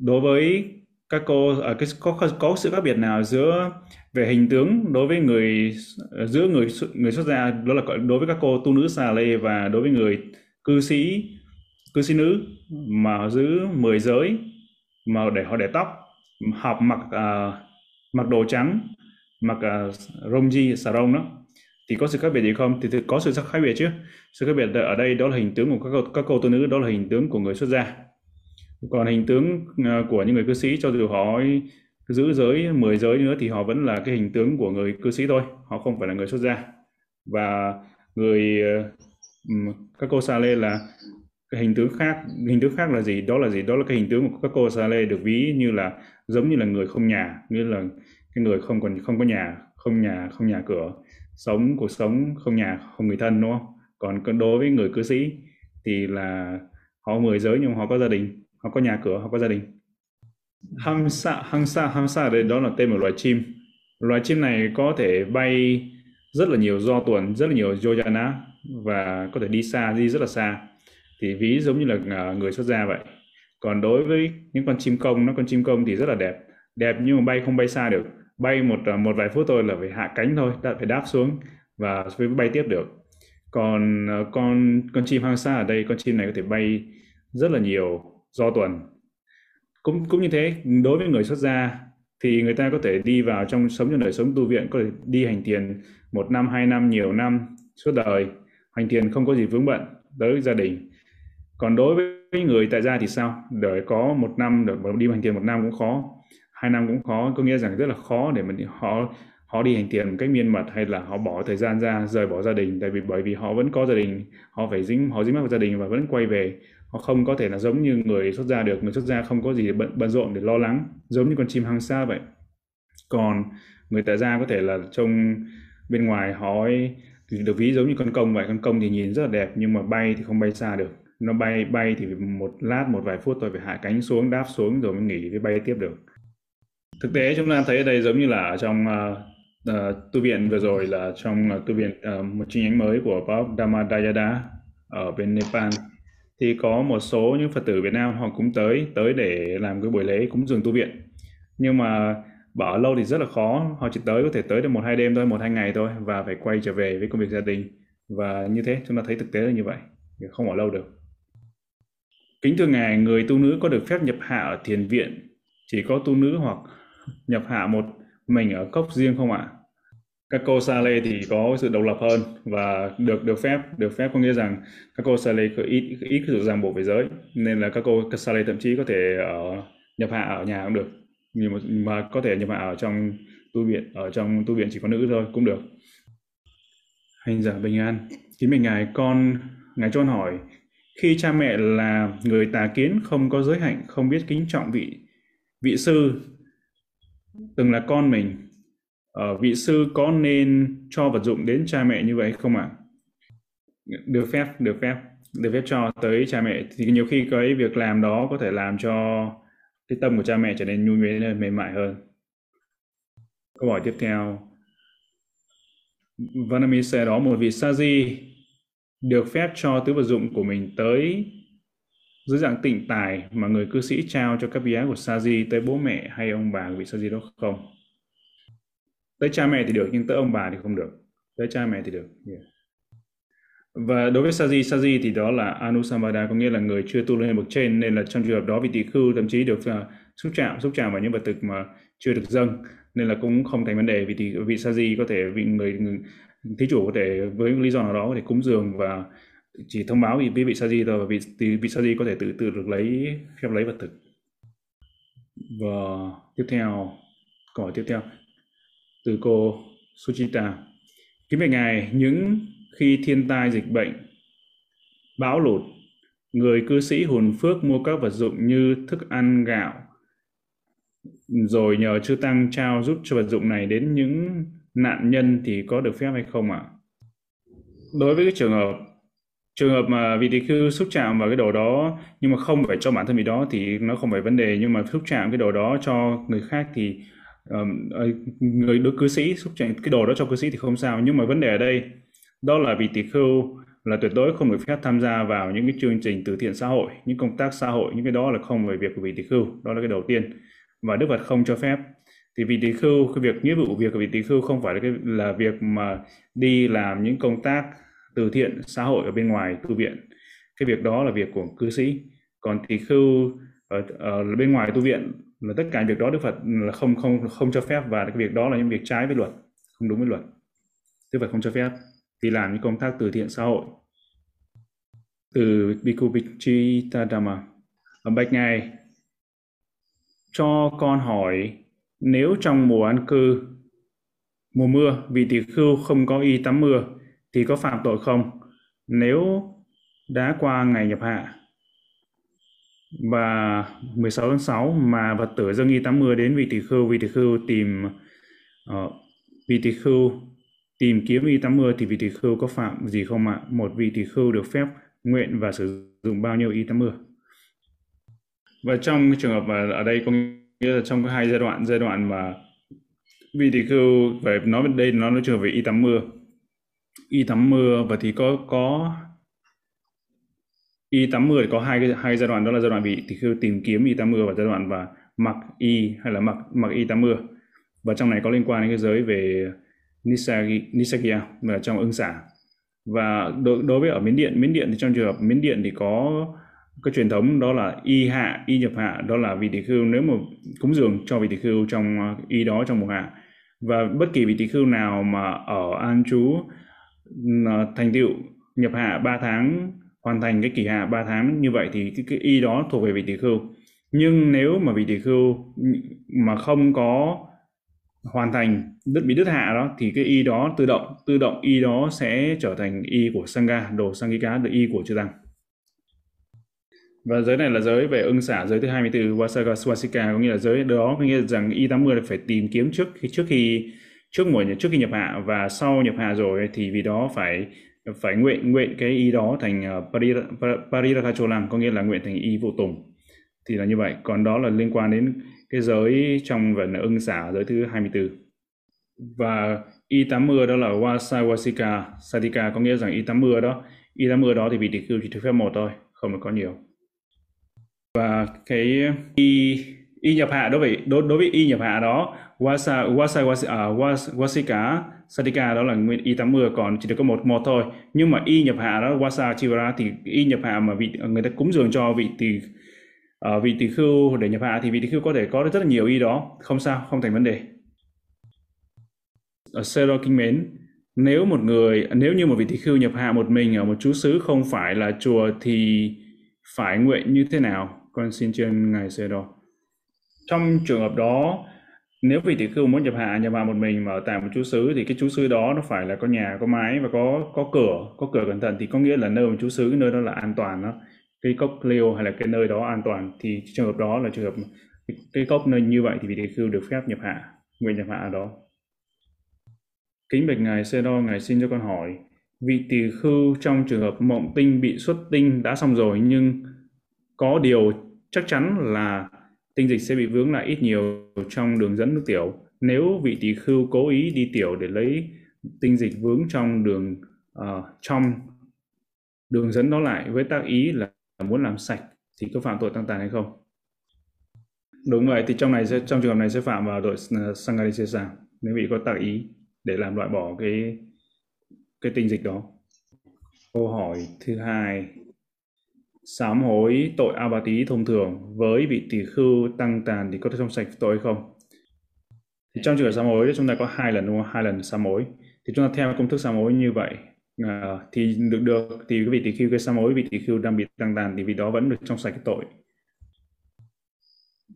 đối với các cô ở cái có có sự khác biệt nào giữa về hình tướng đối với người à, giữa người người xuất gia, đó là đối với các cô tu nữ xà lê và đối với người cư sĩ cư sĩ nữ mà giữ 10 giới mà để họ để tóc học mặc uh, mặc đồ trắng mặc uh, rongji sarong đó. Thì có sự khác biệt gì không? Thì, thì có sự khác biệt chứ. Sự khác biệt ở đây đó là hình tướng của các cô, các cô tu nữ đó là hình tướng của người xuất gia. Còn hình tướng à, của những người cư sĩ cho dù họ giữ giới 10 giới nữa thì họ vẫn là cái hình tướng của người cư sĩ thôi. Họ không phải là người xuất gia. Và người à, các cô sa lê là cái hình tướng khác, hình tướng khác là gì? Đó là gì? Đó là cái hình tướng của các cô sa lê được ví như là giống như là người không nhà như là cái người không còn, không có nhà, không nhà không nhà cửa, sống cuộc sống không nhà, không người thân, đúng không? Còn đối với người cư sĩ thì là họ mười giới nhưng họ có gia đình, họ có nhà cửa, họ có gia đình. Hamsa hamsa hamsa đây, đó là tên một loài chim. Loài chim này có thể bay rất là nhiều do tuần, rất là nhiều yojana và có thể đi xa, đi rất là xa thì ví giống như là à, người xuất gia vậy. Còn đối với những con chim công nó con chim công thì rất là đẹp. Đẹp nhưng mà bay không bay xa được. Bay một à, một vài phút thôi là phải hạ cánh thôi, đã, phải đáp xuống và mới bay tiếp được. Còn à, con con chim hang xa ở đây, con chim này có thể bay rất là nhiều do tuần. Cũng cũng như thế, đối với người xuất gia thì người ta có thể đi vào trong sống trong đời sống tu viện, có thể đi hành thiền một năm, hai năm, nhiều năm suốt đời. Hành thiền không có gì vướng bận tới gia đình còn đối với người tại gia thì sao? Đợi có một năm được đi hành thiền một năm cũng khó. Hai năm cũng khó có nghĩa rằng rất là khó để mình họ họ đi hành thiền một cách miên mật hay là họ bỏ thời gian ra rời bỏ gia đình. Tại vì bởi vì họ vẫn có gia đình họ phải dính họ dính mắc vào gia đình và vẫn quay về. Họ không có thể là giống như người xuất gia được. Người xuất gia không có gì bận bận rộn để lo lắng. Giống như con chim hang xa vậy. Còn người tại gia có thể là trông bên ngoài họ ấy, được ví giống như con công vậy. Con công thì nhìn rất là đẹp nhưng mà bay thì không bay xa được nó bay bay thì một lát một vài phút tôi phải hạ cánh xuống đáp xuống rồi mới nghỉ mới bay tiếp được. Thực tế chúng ta thấy ở đây giống như là ở trong uh, uh, tu viện vừa rồi là trong uh, tu viện uh, một chi nhánh mới của Bob Dhammadayada ở bên Nepal. Thì có một số những Phật tử Việt Nam họ cũng tới tới để làm cái buổi lễ cúng dường tu viện. Nhưng mà bảo lâu thì rất là khó họ chỉ tới có thể tới được một hai đêm thôi một hai ngày thôi và phải quay trở về với công việc gia đình. Và như thế chúng ta thấy thực tế là như vậy không ở lâu được kính thưa ngài người tu nữ có được phép nhập hạ ở thiền viện chỉ có tu nữ hoặc nhập hạ một mình ở cốc riêng không ạ? Các cô sa lê thì có sự độc lập hơn và được được phép được phép có nghĩa rằng các cô sa lê có ít ít sự ràng buộc về giới nên là các cô sa lê thậm chí có thể ở nhập hạ ở nhà cũng được. Nhưng mà, mà có thể nhập hạ ở trong tu viện ở trong tu viện chỉ có nữ thôi cũng được. Hành giả bình an kính mình ngài con ngài cho hỏi khi cha mẹ là người tà kiến không có giới hạnh không biết kính trọng vị vị sư từng là con mình uh, vị sư có nên cho vật dụng đến cha mẹ như vậy không ạ? À? Được phép, được phép, được phép cho tới cha mẹ thì nhiều khi cái việc làm đó có thể làm cho cái tâm của cha mẹ trở nên nhu mềm mềm mại hơn. Câu hỏi tiếp theo. Vanami sẽ đó một vị sa di được phép cho tứ vật dụng của mình tới dưới dạng tịnh tài mà người cư sĩ trao cho các vị ái của sa di tới bố mẹ hay ông bà của vị sa di đó không? tới cha mẹ thì được nhưng tới ông bà thì không được tới cha mẹ thì được yeah. và đối với Saji Saji thì đó là Anusambada có nghĩa là người chưa tu lên bậc trên nên là trong trường hợp đó vị tỷ khưu thậm chí được uh, xúc chạm xúc chạm vào những vật thực mà chưa được dâng nên là cũng không thành vấn đề vì thì vị Saji có thể vị người, người thí chủ có thể với lý do nào đó có thể cúng dường và chỉ thông báo với vị Saji thôi và vị thì vị Saji có thể tự tự được lấy phép lấy vật thực và tiếp theo câu hỏi tiếp theo từ cô Suchita. Kính bạch Ngài, những khi thiên tai dịch bệnh, bão lụt, người cư sĩ hồn phước mua các vật dụng như thức ăn gạo, rồi nhờ chư tăng trao giúp cho vật dụng này đến những nạn nhân thì có được phép hay không ạ? À? Đối với cái trường hợp trường hợp mà vị tỳ khưu xúc chạm vào cái đồ đó nhưng mà không phải cho bản thân vị đó thì nó không phải vấn đề nhưng mà xúc chạm cái đồ đó cho người khác thì um, người đối cư sĩ xúc chạm cái đồ đó cho cư sĩ thì không sao nhưng mà vấn đề ở đây đó là vị tỷ khưu là tuyệt đối không được phép tham gia vào những cái chương trình từ thiện xã hội những công tác xã hội những cái đó là không phải việc của vị tỷ khưu đó là cái đầu tiên và đức phật không cho phép thì vị tỷ khưu cái việc nghĩa vụ việc của vị tỷ khưu không phải là cái là việc mà đi làm những công tác từ thiện xã hội ở bên ngoài tu viện. Cái việc đó là việc của cư sĩ. Còn tỳ khưu ở, ở bên ngoài tu viện là tất cả việc đó Đức Phật là không không không cho phép và cái việc đó là những việc trái với luật không đúng với luật. Đức Phật không cho phép thì làm những công tác từ thiện xã hội. Từ Bhikkhu Bichita ở bạch ngài cho con hỏi nếu trong mùa an cư mùa mưa vị tỷ khưu không có y tắm mưa thì có phạm tội không nếu đã qua ngày nhập hạ và 16 tháng 6 mà vật tử dâng y 80 đến vị tỷ khưu, vị tỷ khưu tìm uh, vị tỷ khưu tìm kiếm y 80 thì vị tỷ khưu có phạm gì không ạ? Một vị tỷ khưu được phép nguyện và sử dụng bao nhiêu y 80? Và trong trường hợp ở đây có nghĩa là trong cái hai giai đoạn, giai đoạn mà vị thì cứ phải nói bên đây nó nói trường về y tắm mưa. Y tắm mưa và thì có có y 80 thì có hai cái hai giai đoạn đó là giai đoạn bị thì cứ tìm kiếm y 80 và giai đoạn và mặc y hay là mặc mặc y 80 và trong này có liên quan đến cái giới về Nisagi, và là trong ưng xả và đối, đối với ở Miến Điện Miến Điện thì trong trường hợp Miến Điện thì có cái truyền thống đó là y hạ y nhập hạ đó là vị tỷ khưu. Nếu mà cúng dường cho vị tỷ khưu trong ờ, y đó trong mùa hạ. Và bất kỳ vị tỷ khưu nào mà ở an trú ờ, thành tựu nhập hạ 3 tháng hoàn thành cái kỳ hạ 3 tháng như vậy thì cái, cái y đó thuộc về vị tỷ khưu. Nhưng nếu mà vị tỷ khưu mà không có hoàn thành đứt bị đứt hạ đó thì cái y đó tự động tự động y đó sẽ trở thành y của sangha đồ sangika được y của chư tăng và giới này là giới về ưng xả giới thứ 24 Vasaga Swastika có nghĩa là giới đó có nghĩa là rằng y 80 là phải tìm kiếm trước khi trước khi trước mùa trước khi nhập hạ. Và sau nhập hạ rồi thì vì đó phải phải nguyện nguyện cái y đó thành uh, parirakacholam có nghĩa là nguyện thành y vô tùng. Thì là như vậy. Còn đó là liên quan đến cái giới trong vận ưng xả giới thứ 24 và y 80 đó là wasawasika sadika có nghĩa rằng y 80 đó y 80 đó thì bị tịch khưu chỉ được phép một thôi không được có nhiều và cái y y nhập hạ đối với đối, đối với y nhập hạ đó Wasa Wasa à, Wasa uh, Wasika Satika đó là nguyên y 80 còn chỉ được có một một thôi. Nhưng mà y nhập hạ đó Wasa Chivara thì y nhập hạ mà vị người ta cúng dường cho vị tỳ uh, vị tỳ khưu để nhập hạ thì vị tỳ khưu có thể có rất là nhiều y đó. Không sao không thành vấn đề. Ở Sero Kinh Mến nếu một người nếu như một vị tỳ khưu nhập hạ một mình ở một chú xứ không phải là chùa thì phải nguyện như thế nào? Con xin trên ngài Sero trong trường hợp đó nếu vị tỷ khưu muốn nhập hạ nhập hạ một mình mà ở tại một chú xứ thì cái chú xứ đó nó phải là có nhà có mái và có có cửa có cửa cẩn thận thì có nghĩa là nơi một chú xứ cái nơi đó là an toàn đó. Cái cốc liêu hay là cái nơi đó an toàn thì trường hợp đó là trường hợp cái, cái cốc nơi như vậy thì vị tỷ khưu được phép nhập hạ nguyện nhập hạ ở đó. Kính bạch ngài sê đo ngài xin cho con hỏi vị tỷ khưu trong trường hợp mộng tinh bị xuất tinh đã xong rồi nhưng có điều chắc chắn là tinh dịch sẽ bị vướng lại ít nhiều trong đường dẫn nước tiểu. Nếu vị tỳ khưu cố ý đi tiểu để lấy tinh dịch vướng trong đường uh, trong đường dẫn đó lại với tác ý là muốn làm sạch thì có phạm tội tăng tàn hay không? Đúng vậy, thì trong này sẽ, trong trường hợp này sẽ phạm vào tội uh, Sangarisesa nếu vị có tác ý để làm loại bỏ cái cái tinh dịch đó. Câu hỏi thứ hai sám hối tội a bà tí thông thường với vị tỷ khưu tăng tàn thì có thể trong sạch tội hay không? Thì trong trường hợp sám hối chúng ta có hai lần đúng không? Hai lần sám hối. Thì chúng ta theo công thức sám hối như vậy à, thì được được thì cái vị tỷ khưu cái sám hối vị tỷ khưu đang bị tăng tàn thì vị đó vẫn được trong sạch cái tội.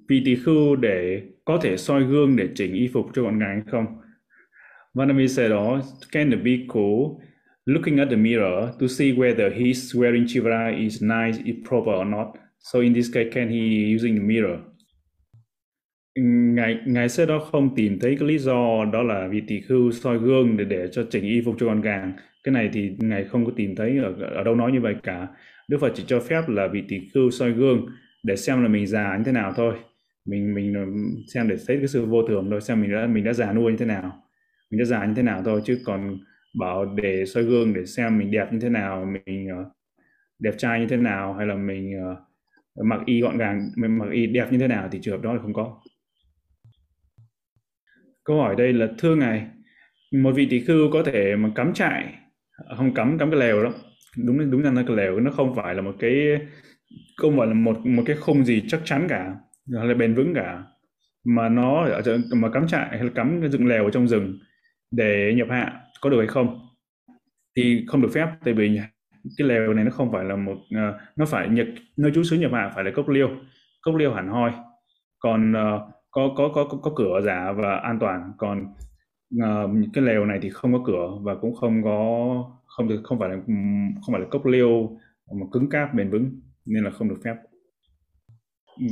Vị tỷ khưu để có thể soi gương để chỉnh y phục cho gọn gàng hay không? Vanami say đó, can the bhikkhu looking at the mirror to see whether his wearing chivara is nice, is proper or not. So in this case, can he using the mirror? Ngài ngài sẽ đó không tìm thấy cái lý do đó là vì tỳ khưu soi gương để để cho chỉnh y phục cho con gàng. Cái này thì ngài không có tìm thấy ở ở đâu nói như vậy cả. Đức Phật chỉ cho phép là vì tỳ khưu soi gương để xem là mình già như thế nào thôi. Mình mình xem để thấy cái sự vô thường thôi, xem mình đã mình đã già nuôi như thế nào, mình đã già như thế nào thôi chứ còn bảo để soi gương để xem mình đẹp như thế nào mình uh, đẹp trai như thế nào hay là mình uh, mặc y gọn gàng mình mặc y đẹp như thế nào thì trường hợp đó là không có. Câu hỏi đây là thưa ngài một vị tỷ khưu có thể mà cắm trại à, không cắm cắm cái lều đó đúng đúng là là cái lều nó không phải là một cái không phải là một một cái khung gì chắc chắn cả hay là bền vững cả mà nó ở mà cắm trại hay là cắm cái dựng lều ở trong rừng để nhập hạ có được hay không? Thì không được phép tại vì cái lều này nó không phải là một uh, nó phải nhật nơi trú xứ nhập hạ phải là cốc liêu cốc liêu hẳn hoi. Còn uh, có, có có có có cửa giả và an toàn. Còn uh, cái lều này thì không có cửa và cũng không có không được không phải là không phải là cốc liêu mà cứng cáp bền vững nên là không được phép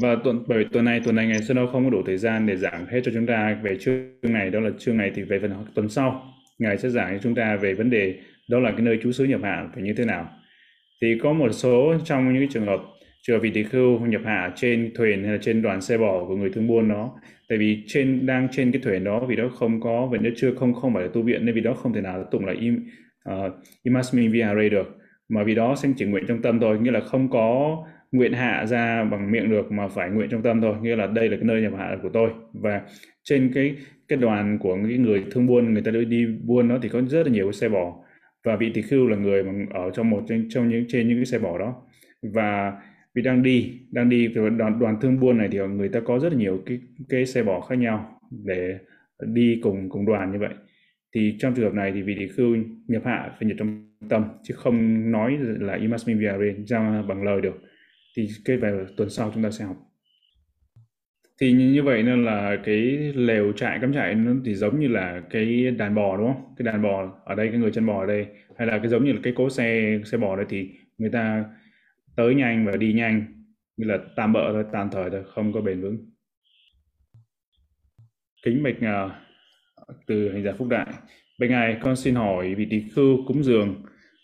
và tuần bởi tuần này tuần này ngày sau đó không có đủ thời gian để giảng hết cho chúng ta về chương này đó là chương này thì về phần tuần sau. Ngài sẽ giảng cho chúng ta về vấn đề đó là cái nơi trú xứ nhập hạ phải như thế nào. Thì có một số trong những trường hợp trường hợp vị tỳ khưu nhập hạ trên thuyền hay là trên đoàn xe bò của người thương buôn đó tại vì trên đang trên cái thuyền đó vì đó không có vẫn chưa không không phải là tu viện nên vì đó không thể nào tụng là im ờ, uh, imasmi vihare được. Mà vì đó xem chỉ nguyện trong tâm thôi nghĩa là không có nguyện hạ ra bằng miệng được mà phải nguyện trong tâm thôi. Nghĩa là đây là cái nơi nhập hạ của tôi. Và trên cái cái đoàn của những người thương buôn người ta đi buôn nó thì có rất là nhiều cái xe bò. Và vị tỷ khưu là người mà ở trong một trong, trong những trên những cái xe bò đó. Và vì đang đi đang đi đoàn đoàn thương buôn này thì người ta có rất là nhiều cái cái xe bò khác nhau để đi cùng cùng đoàn như vậy. Thì trong trường hợp này thì vị tỷ khưu nhập hạ phải nhập trong tâm chứ không nói là imasmi viare ra bằng lời được thì cái về tuần sau chúng ta sẽ học. Thì như vậy nên là cái lều trại cắm trại nó thì giống như là cái đàn bò đúng không? Cái đàn bò ở đây cái người chân bò ở đây. Hay là cái giống như là cái cố xe xe bò đây thì người ta tới nhanh và đi nhanh. Như là tạm bỡ thôi tạm thời thôi không có bền vững. Kính bạch uh, từ hành giả phúc đại. Bạch ngài con xin hỏi vị tỳ khưu cúng dường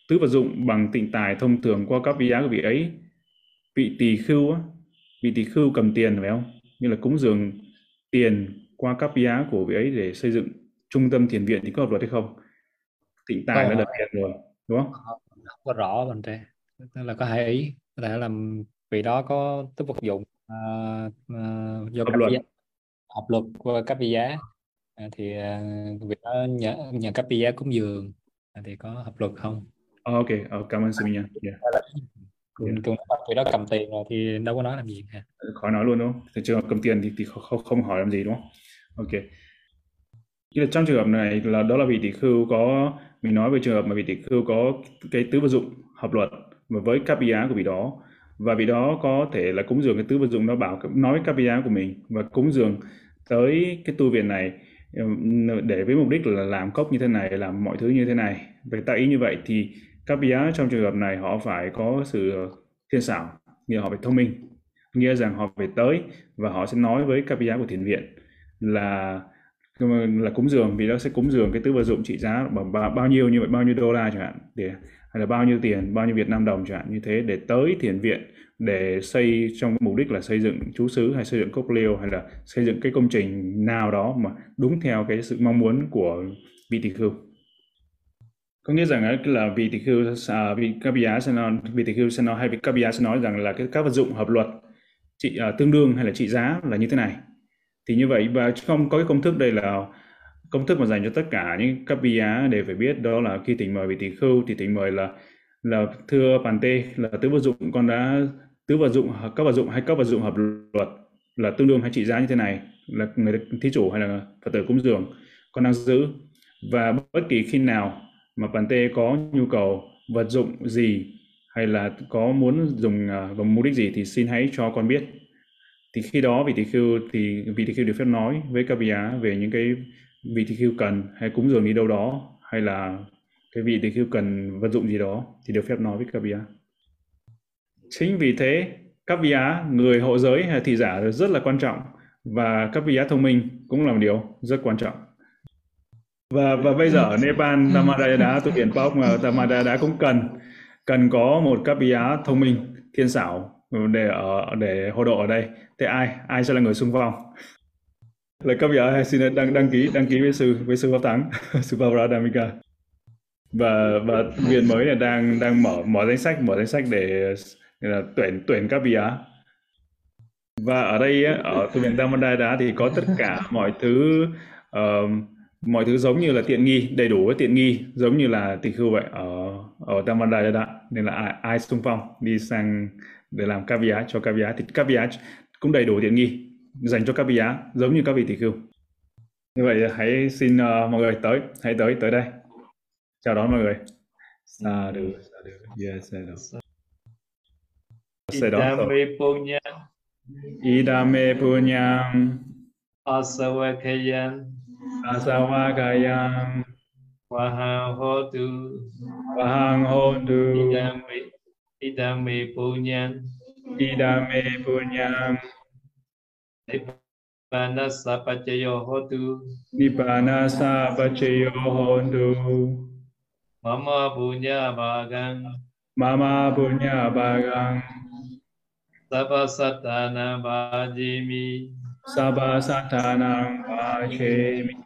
tứ vật dụng bằng tịnh tài thông thường qua các vị giá của vị ấy vị tỷ khưu á vị tỷ khưu cầm tiền phải không? Như là cúng dường tiền qua các giá của vị ấy để xây dựng trung tâm thiền viện thì có hợp luật hay không? Tịnh tài đã được tiền rồi đúng không? Không có rõ bên đây tức là có hai ý có thể là vị đó có tức vật dụng uh, uh, do hợp luật. hợp luật qua cấp giá à, thì à, việc đó nhờ nhờ cấp giá cúng dường à, thì có hợp luật không? Oh, ok oh, cảm ơn sư minh nha yeah. yeah. cũng khi đó cầm tiền rồi thì đâu có nói làm gì ha khỏi nói luôn đúng không? Thì trường hợp cầm tiền thì, thì không, không, hỏi làm gì đúng không? Ok. Như là trong trường hợp này là đó là vị tỷ khưu có mình nói về trường hợp mà vị tỷ khưu có cái tứ vật dụng hợp luật và với cấp giá của vị đó. Và vị đó có thể là cúng dường cái tứ vật dụng nó bảo nói với cấp giá của mình và cúng dường tới cái tu viện này để với mục đích là làm cốc như thế này làm mọi thứ như thế này. Về tại ý như vậy thì các bia trong trường hợp này họ phải có sự thiên xảo, nghĩa họ phải thông minh, nghĩa rằng họ phải tới và họ sẽ nói với các bia của thiền viện là là cúng dường, vì nó sẽ cúng dường cái tứ vật dụng trị giá bằng bao nhiêu như vậy, bao nhiêu đô la chẳng hạn, để, hay là bao nhiêu tiền, bao nhiêu Việt Nam đồng chẳng hạn, như thế để tới thiền viện để xây, trong mục đích là xây dựng chú xứ hay xây dựng cốc liêu hay là xây dựng cái công trình nào đó mà đúng theo cái sự mong muốn của vị tỷ khưu có nghĩa rằng là vị tỷ khưu à, vị các bia sẽ nói vị tỷ khưu sẽ nói hay vị các bia sẽ nói rằng là cái các vật dụng hợp luật trị à, tương đương hay là trị giá là như thế này. Thì như vậy và không có cái công thức đây là công thức mà dành cho tất cả những các bia để phải biết đó là khi tỉnh mời vị tỷ khưu thì tỉnh mời là là thưa bàn tê là tứ vật dụng con đã tứ vật dụng các vật dụng hay các vật dụng hợp luật là tương đương hay trị giá như thế này là người thí chủ hay là phật tử cúng dường con đang giữ. Và bất kỳ khi nào mà bạn tê có nhu cầu vật dụng gì hay là có muốn dùng à, uh, vào mục đích gì thì xin hãy cho con biết. Thì khi đó vị tỳ khưu thì vị tỳ khưu được phép nói với các vị á về những cái vị tỳ khưu cần hay cúng dường đi đâu đó hay là cái vị tỳ khưu cần vật dụng gì đó thì được phép nói với các vị á. Chính vì thế các vị á người hộ giới hay thị giả rất là quan trọng và các vị á thông minh cũng là một điều rất quan trọng và và bây giờ ở Nepal Tamada đã tu viện Pop mà Tamada cũng cần cần có một các vị á thông minh thiên xảo để ở để hộ độ ở đây. Thế ai ai sẽ là người xung phong? Là cấp giả xin đăng đăng ký đăng ký với sư với sư pháp thắng sư Pavaradamika và và viện mới là đang đang mở mở danh sách mở danh sách để là tuyển tuyển các vị á và ở đây ở tu viện Damodara thì có tất cả mọi thứ uh, mọi thứ giống như là tiện nghi đầy đủ với tiện nghi giống như là tỳ khưu vậy. Ở ở Damodara nên là ai, ai xung phong đi sang để làm caviar cho caviar thì caviar cũng đầy đủ tiện nghi dành cho caviar giống như các vị tỷ khưu như vậy hãy xin uh, mọi người tới hãy tới tới đây. Chào đón mọi người. Sa du sa du yes sa du Idame punya Idame punya Asawakayan Asawakayan Wahang hotu Wahang hotu Idame Idame punya Idame punya Nibbana sapacayo hotu Nibbana sapacayo hotu Mama punya bagang Mama punya bagang Sabha satana bhajimi Sabha satana bhajimi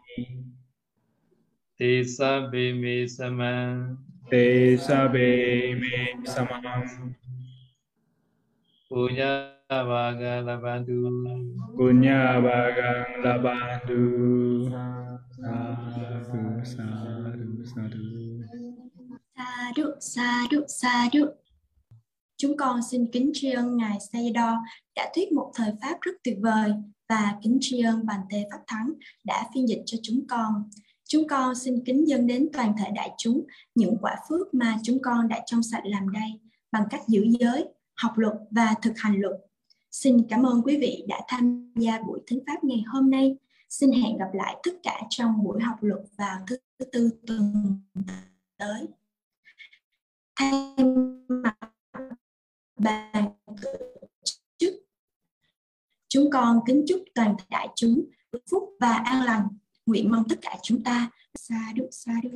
Te sabbe me samang Te sabbe me samang Punya bagang labandu Punya bagang labandu Sadhu, sadhu, sadhu. Sadhu, sadhu, sadhu. Chúng con xin kính tri ân Ngài Sayadaw đã thuyết một thời Pháp rất tuyệt vời và kính tri ân Bành Tê Pháp Thắng đã phiên dịch cho chúng con. Chúng con xin kính dâng đến toàn thể đại chúng những quả phước mà chúng con đã trong sạch làm đây bằng cách giữ giới, học luật và thực hành luật. Xin cảm ơn quý vị đã tham gia buổi thính pháp ngày hôm nay. Xin hẹn gặp lại tất cả trong buổi học luật vào thứ tư tuần tới. Thay mặt bàn tổ chức chúng con kính chúc toàn thể đại chúng phúc và an lành nguyện mong tất cả chúng ta sa đu sa đu